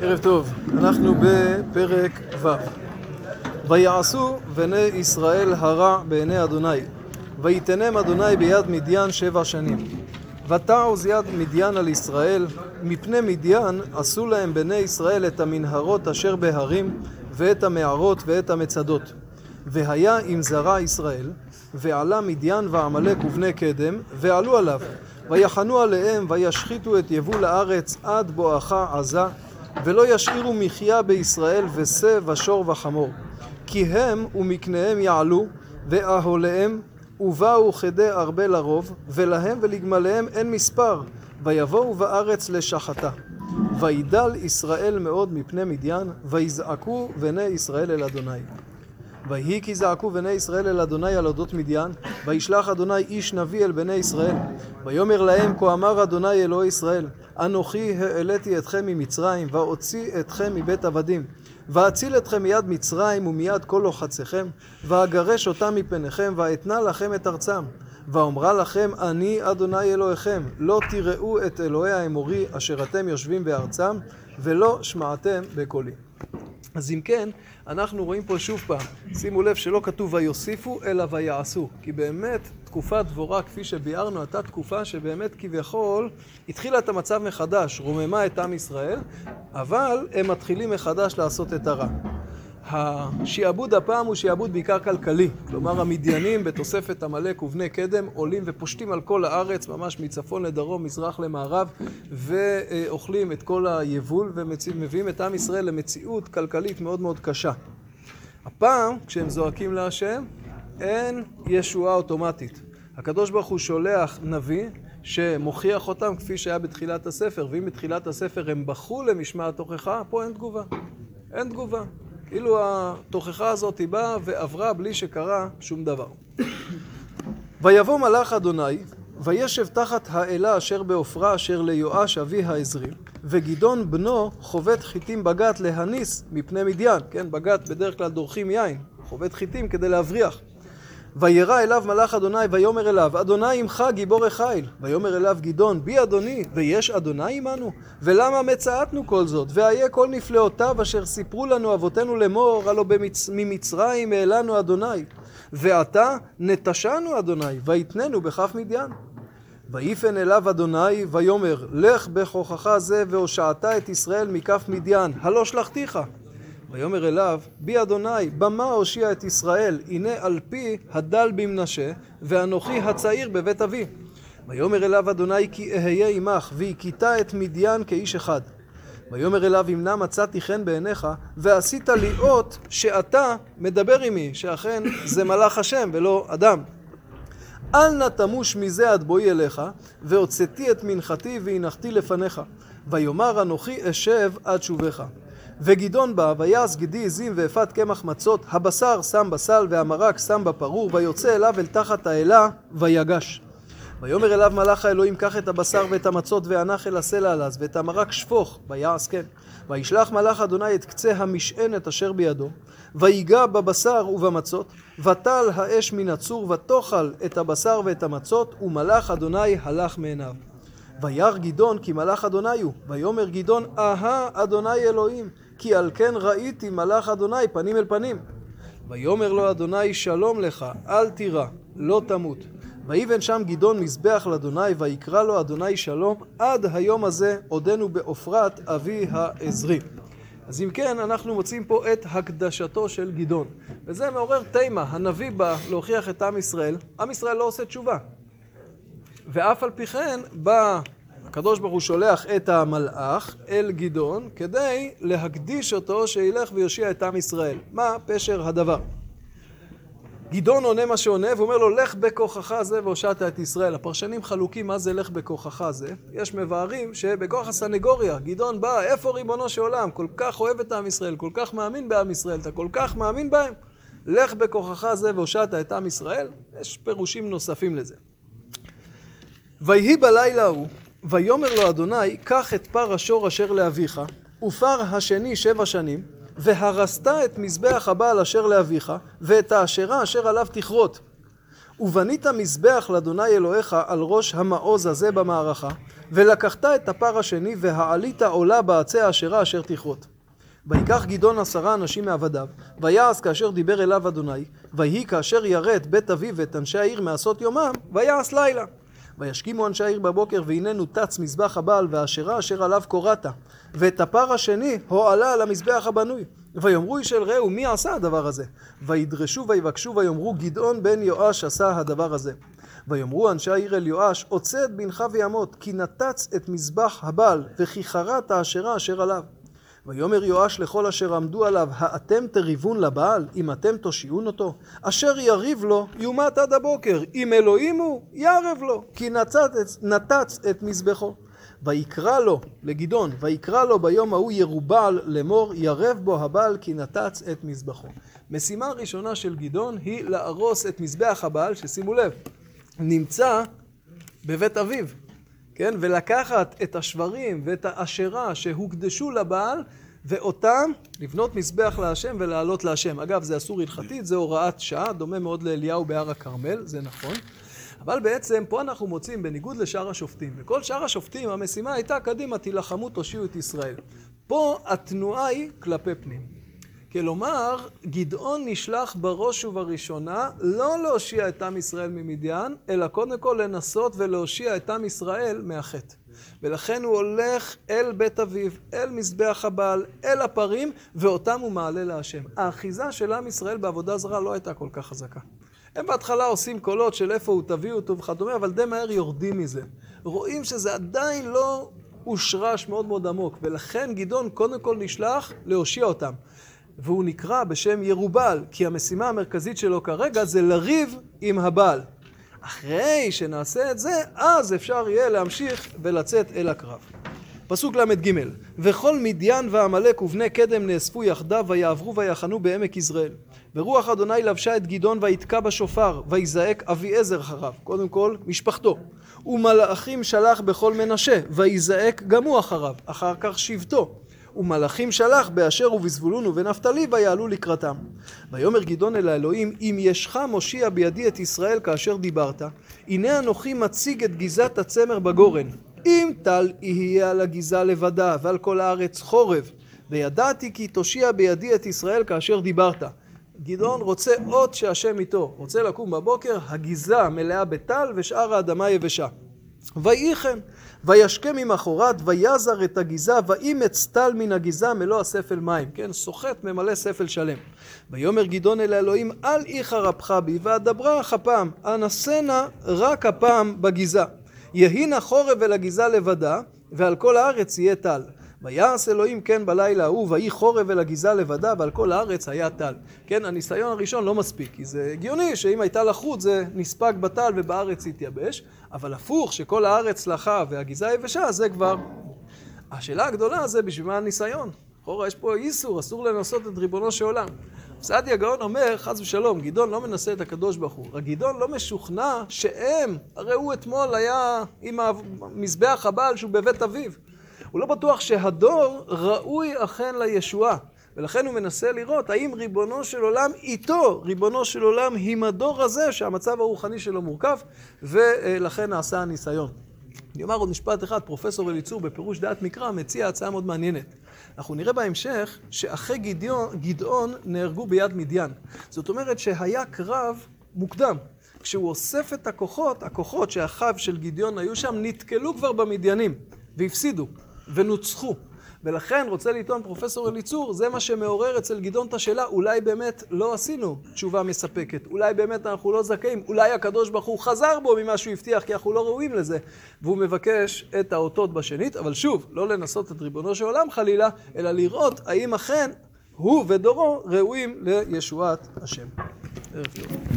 ערב טוב, אנחנו בפרק ו'. ויעשו בני ישראל הרע בעיני אדוני, ויתנם אדוני ביד מדיין שבע שנים. ותעוז יד מדיין על ישראל, מפני מדיין עשו להם בני ישראל את המנהרות אשר בהרים, ואת המערות ואת המצדות. והיה עם זרע ישראל, ועלה מדיין ועמלק ובני קדם, ועלו עליו, ויחנו עליהם, וישחיתו את יבול הארץ עד בואכה עזה, ולא ישאירו מחיה בישראל ושה ושור וחמור. כי הם ומקניהם יעלו, ואהוליהם, ובאו כדי ארבה לרוב, ולהם ולגמליהם אין מספר, ויבואו בארץ לשחתה. וידל ישראל מאוד מפני מדיין, ויזעקו בני ישראל אל אדוני. ויהי כי זעקו בני ישראל אל אדוני על אודות מדיין, וישלח אדוני איש נביא אל בני ישראל. ויאמר להם כה אמר אדוני אלוהי ישראל, אנוכי העליתי אתכם ממצרים, ואוציא אתכם מבית עבדים. ואציל אתכם מיד מצרים ומיד כל לוחציכם, ואגרש אותם מפניכם, ואתנה לכם את ארצם. ואומרה לכם, אני אדוני אלוהיכם, לא תראו את אלוהי האמורי אשר אתם יושבים בארצם, ולא שמעתם בקולי. אז אם כן, אנחנו רואים פה שוב פעם, שימו לב שלא כתוב ויוסיפו, אלא ויעשו. כי באמת, תקופת דבורה, כפי שביארנו, הייתה תקופה שבאמת כביכול התחילה את המצב מחדש, רוממה את עם ישראל, אבל הם מתחילים מחדש לעשות את הרע. השעבוד הפעם הוא שעבוד בעיקר כלכלי, כלומר המדיינים בתוספת עמלק ובני קדם עולים ופושטים על כל הארץ, ממש מצפון לדרום, מזרח למערב, ואוכלים את כל היבול ומביאים את עם ישראל למציאות כלכלית מאוד מאוד קשה. הפעם, כשהם זועקים להשם, אין ישועה אוטומטית. הקדוש ברוך הוא שולח נביא שמוכיח אותם כפי שהיה בתחילת הספר, ואם בתחילת הספר הם בכו למשמע התוכחה, פה אין תגובה. אין תגובה. כאילו התוכחה הזאת היא באה ועברה בלי שקרה שום דבר. ויבוא מלאך אדוני, וישב תחת האלה אשר בעופרה אשר ליואש אבי העזרי, וגדעון בנו חובט חיטים בגת להניס מפני מדיין, כן, בגת בדרך כלל דורכים יין, חובט חיטים כדי להבריח. וירא אליו מלאך אדוני ויאמר אליו אדוני עמך גיבור החיל. ויאמר אליו גדעון בי אדוני ויש אדוני עמנו? ולמה מצאתנו כל זאת? ואיה כל נפלאותיו אשר סיפרו לנו אבותינו לאמור הלא במצ... ממצרים העלנו אדוני. ועתה נטשנו אדוני ויתננו בכף מדיין. ויפן אליו אדוני ויאמר לך בכוחך זה והושעת את ישראל מכף מדיין הלא שלחתיך ויאמר אליו, בי אדוני, במה הושיע את ישראל, הנה על פי הדל במנשה, ואנוכי הצעיר בבית אבי. ויאמר אליו אדוני, כי אהיה עמך, והכית את מדיין כאיש אחד. ויאמר אליו, אם נא מצאתי חן בעיניך, ועשית לי אות שאתה מדבר עמי, שאכן זה מלאך השם ולא אדם. אל נא תמוש מזה עד בואי אליך, והוצאתי את מנחתי והנחתי לפניך. ויאמר אנוכי אשב עד שובך. וגדעון בא, ויעש גדי עזים ואפת קמח מצות, הבשר שם בסל והמרק שם בפרור, ויוצא אליו אל תחת האלה, ויגש. ויאמר אליו מלאך האלוהים, קח את הבשר ואת המצות והנח אל הסלע על אז, ואת המרק שפוך, ויעש כן. וישלח מלאך אדוני את קצה המשענת אשר בידו, ויגע בבשר ובמצות, ותל האש מן הצור, ותאכל את הבשר ואת המצות, ומלאך אדוני הלך מעיניו. וירא גדעון כי מלאך אדוני הוא, ויאמר גדעון, אהה אדוני אלוהים, כי על כן ראיתי מלאך אדוני פנים אל פנים. ויאמר לו אדוני שלום לך, אל תירא, לא תמות. ויבן שם גדעון מזבח לאדוני, ויקרא לו אדוני שלום, עד היום הזה עודנו בעופרת אבי העזרי. אז אם כן, אנחנו מוצאים פה את הקדשתו של גדעון. וזה מעורר תימה, הנביא בא להוכיח את עם ישראל, עם ישראל לא עושה תשובה. ואף על פי כן בא הקדוש ברוך הוא שולח את המלאך אל גדעון כדי להקדיש אותו שילך ויושיע את עם ישראל. מה פשר הדבר? גדעון עונה מה שעונה ואומר לו לך בכוחך זה והושעת את ישראל. הפרשנים חלוקים מה זה לך בכוחך זה. יש מבארים שבכוח הסנגוריה גדעון בא איפה ריבונו של עולם כל כך אוהב את עם ישראל כל כך מאמין בעם ישראל אתה כל כך מאמין בהם לך בכוחך זה והושעת את עם ישראל. יש פירושים נוספים לזה. ויהי בלילה ההוא ויאמר לו אדוני, קח את פר השור אשר לאביך, ופר השני שבע שנים, והרסת את מזבח הבעל אשר לאביך, ואת האשרה אשר עליו תכרות. ובנית מזבח לאדוני אלוהיך על ראש המעוז הזה במערכה, ולקחת את הפר השני, והעלית עולה בעצי האשרה אשר תכרות. ויקח גדעון עשרה אנשים מעבדיו, ויעש כאשר דיבר אליו אדוני, ויהי כאשר יראת בית אביו ואת אנשי העיר מעשות יומם, ויעש לילה. וישכימו אנשי העיר בבוקר, והנה נותץ מזבח הבעל והאשרה אשר עליו קוראת. ואת הפר השני הועלה על המזבח הבנוי. ויאמרו איש אל רעהו מי עשה הדבר הזה? וידרשו ויבקשו ויאמרו גדעון בן יואש עשה הדבר הזה. ויאמרו אנשי העיר אל יואש עוצה את בנך וימות כי נתץ את מזבח הבעל וכי חרת האשרה אשר עליו. ויאמר יואש לכל אשר עמדו עליו, האתם תריבון לבעל, אם אתם תושיעון אותו? אשר יריב לו, יומת עד הבוקר, אם אלוהים הוא, יערב לו, כי נתץ, נתץ את מזבחו. ויקרא לו, לגדעון, ויקרא לו ביום ההוא ירובעל לאמור, ירב בו הבעל כי נתץ את מזבחו. משימה ראשונה של גדעון היא להרוס את מזבח הבעל, ששימו לב, נמצא בבית אביו. כן? ולקחת את השברים ואת האשרה שהוקדשו לבעל ואותם לבנות מזבח להשם ולעלות להשם. אגב, זה אסור הלכתית, זה הוראת שעה, דומה מאוד לאליהו בהר הכרמל, זה נכון. אבל בעצם פה אנחנו מוצאים, בניגוד לשאר השופטים, בכל שאר השופטים המשימה הייתה, קדימה, תילחמו, תושיעו את ישראל. פה התנועה היא כלפי פנים. כלומר, גדעון נשלח בראש ובראשונה לא להושיע את עם ישראל ממדיין, אלא קודם כל לנסות ולהושיע את עם ישראל מהחטא. ולכן הוא הולך אל בית אביו, אל מזבח הבעל, אל הפרים, ואותם הוא מעלה להשם. האחיזה של עם ישראל בעבודה זרה לא הייתה כל כך חזקה. הם בהתחלה עושים קולות של איפה הוא תביאו אותו וכדומה, אבל די מהר יורדים מזה. רואים שזה עדיין לא הושרש מאוד מאוד עמוק, ולכן גדעון קודם כל נשלח להושיע אותם. והוא נקרא בשם ירובל, כי המשימה המרכזית שלו כרגע זה לריב עם הבעל. אחרי שנעשה את זה, אז אפשר יהיה להמשיך ולצאת אל הקרב. פסוק ל"ג: וכל מדיין ועמלק ובני קדם נאספו יחדיו ויעברו ויחנו בעמק יזרעאל. ורוח אדוני לבשה את גדעון ויתקע בשופר ויזעק אביעזר אחריו. קודם כל משפחתו. ומלאכים שלח בכל מנשה ויזעק גם הוא אחריו. אחר כך שבטו. ומלאכים שלח באשר ובזבולון ובנפתלי ויעלו לקראתם. ויאמר גדעון אל האלוהים אם ישך מושיע בידי את ישראל כאשר דיברת הנה אנוכי מציג את גזת הצמר בגורן. אם טל יהיה על הגזה לבדה ועל כל הארץ חורב וידעתי כי תושיע בידי את ישראל כאשר דיברת. גדעון רוצה אות שהשם איתו. רוצה לקום בבוקר הגזה מלאה בטל ושאר האדמה יבשה. ויהי כן וישקה ממחרת, ויזר את הגיזה, ואימץ טל מן הגיזה מלוא הספל מים. כן, סוחט ממלא ספל שלם. ויאמר גדעון אל האלוהים, אל איכא רבך בי, ואדברה אך הפעם, אנסנה רק הפעם בגיזה. יהי נא חורב אל הגיזה לבדה, ועל כל הארץ יהיה טל. ויעש אלוהים כן בלילה ההוא, ויהי חורב אל הגזה לבדה, ועל כל הארץ היה טל. כן, הניסיון הראשון לא מספיק, כי זה הגיוני שאם הייתה לחות זה נספג בטל ובארץ יתייבש, אבל הפוך, שכל הארץ לחה והגזה יבשה, זה כבר... השאלה הגדולה זה בשביל מה הניסיון? לכאורה יש פה איסור, אסור לנסות את ריבונו של עולם. סעדיה גאון אומר, חס ושלום, גדעון לא מנסה את הקדוש ברוך הוא. רק גדעון לא משוכנע שהם, הרי הוא אתמול היה עם המזבח הבעל שהוא בבית אביו. הוא לא בטוח שהדור ראוי אכן לישועה. ולכן הוא מנסה לראות האם ריבונו של עולם איתו, ריבונו של עולם עם הדור הזה שהמצב הרוחני שלו מורכב, ולכן נעשה הניסיון. אני אומר עוד משפט אחד, פרופסור אליצור בפירוש דעת מקרא מציע הצעה מאוד מעניינת. אנחנו נראה בהמשך שאחרי גדעון, גדעון נהרגו ביד מדיין. זאת אומרת שהיה קרב מוקדם. כשהוא אוסף את הכוחות, הכוחות שאחיו של גדעון היו שם, נתקלו כבר במדיינים והפסידו. ונוצחו. ולכן רוצה לטעון פרופסור אליצור, זה מה שמעורר אצל גדעון את השאלה, אולי באמת לא עשינו תשובה מספקת, אולי באמת אנחנו לא זכאים, אולי הקדוש ברוך הוא חזר בו ממה שהוא הבטיח, כי אנחנו לא ראויים לזה, והוא מבקש את האותות בשנית, אבל שוב, לא לנסות את ריבונו של עולם חלילה, אלא לראות האם אכן הוא ודורו ראויים לישועת השם. ערב טוב.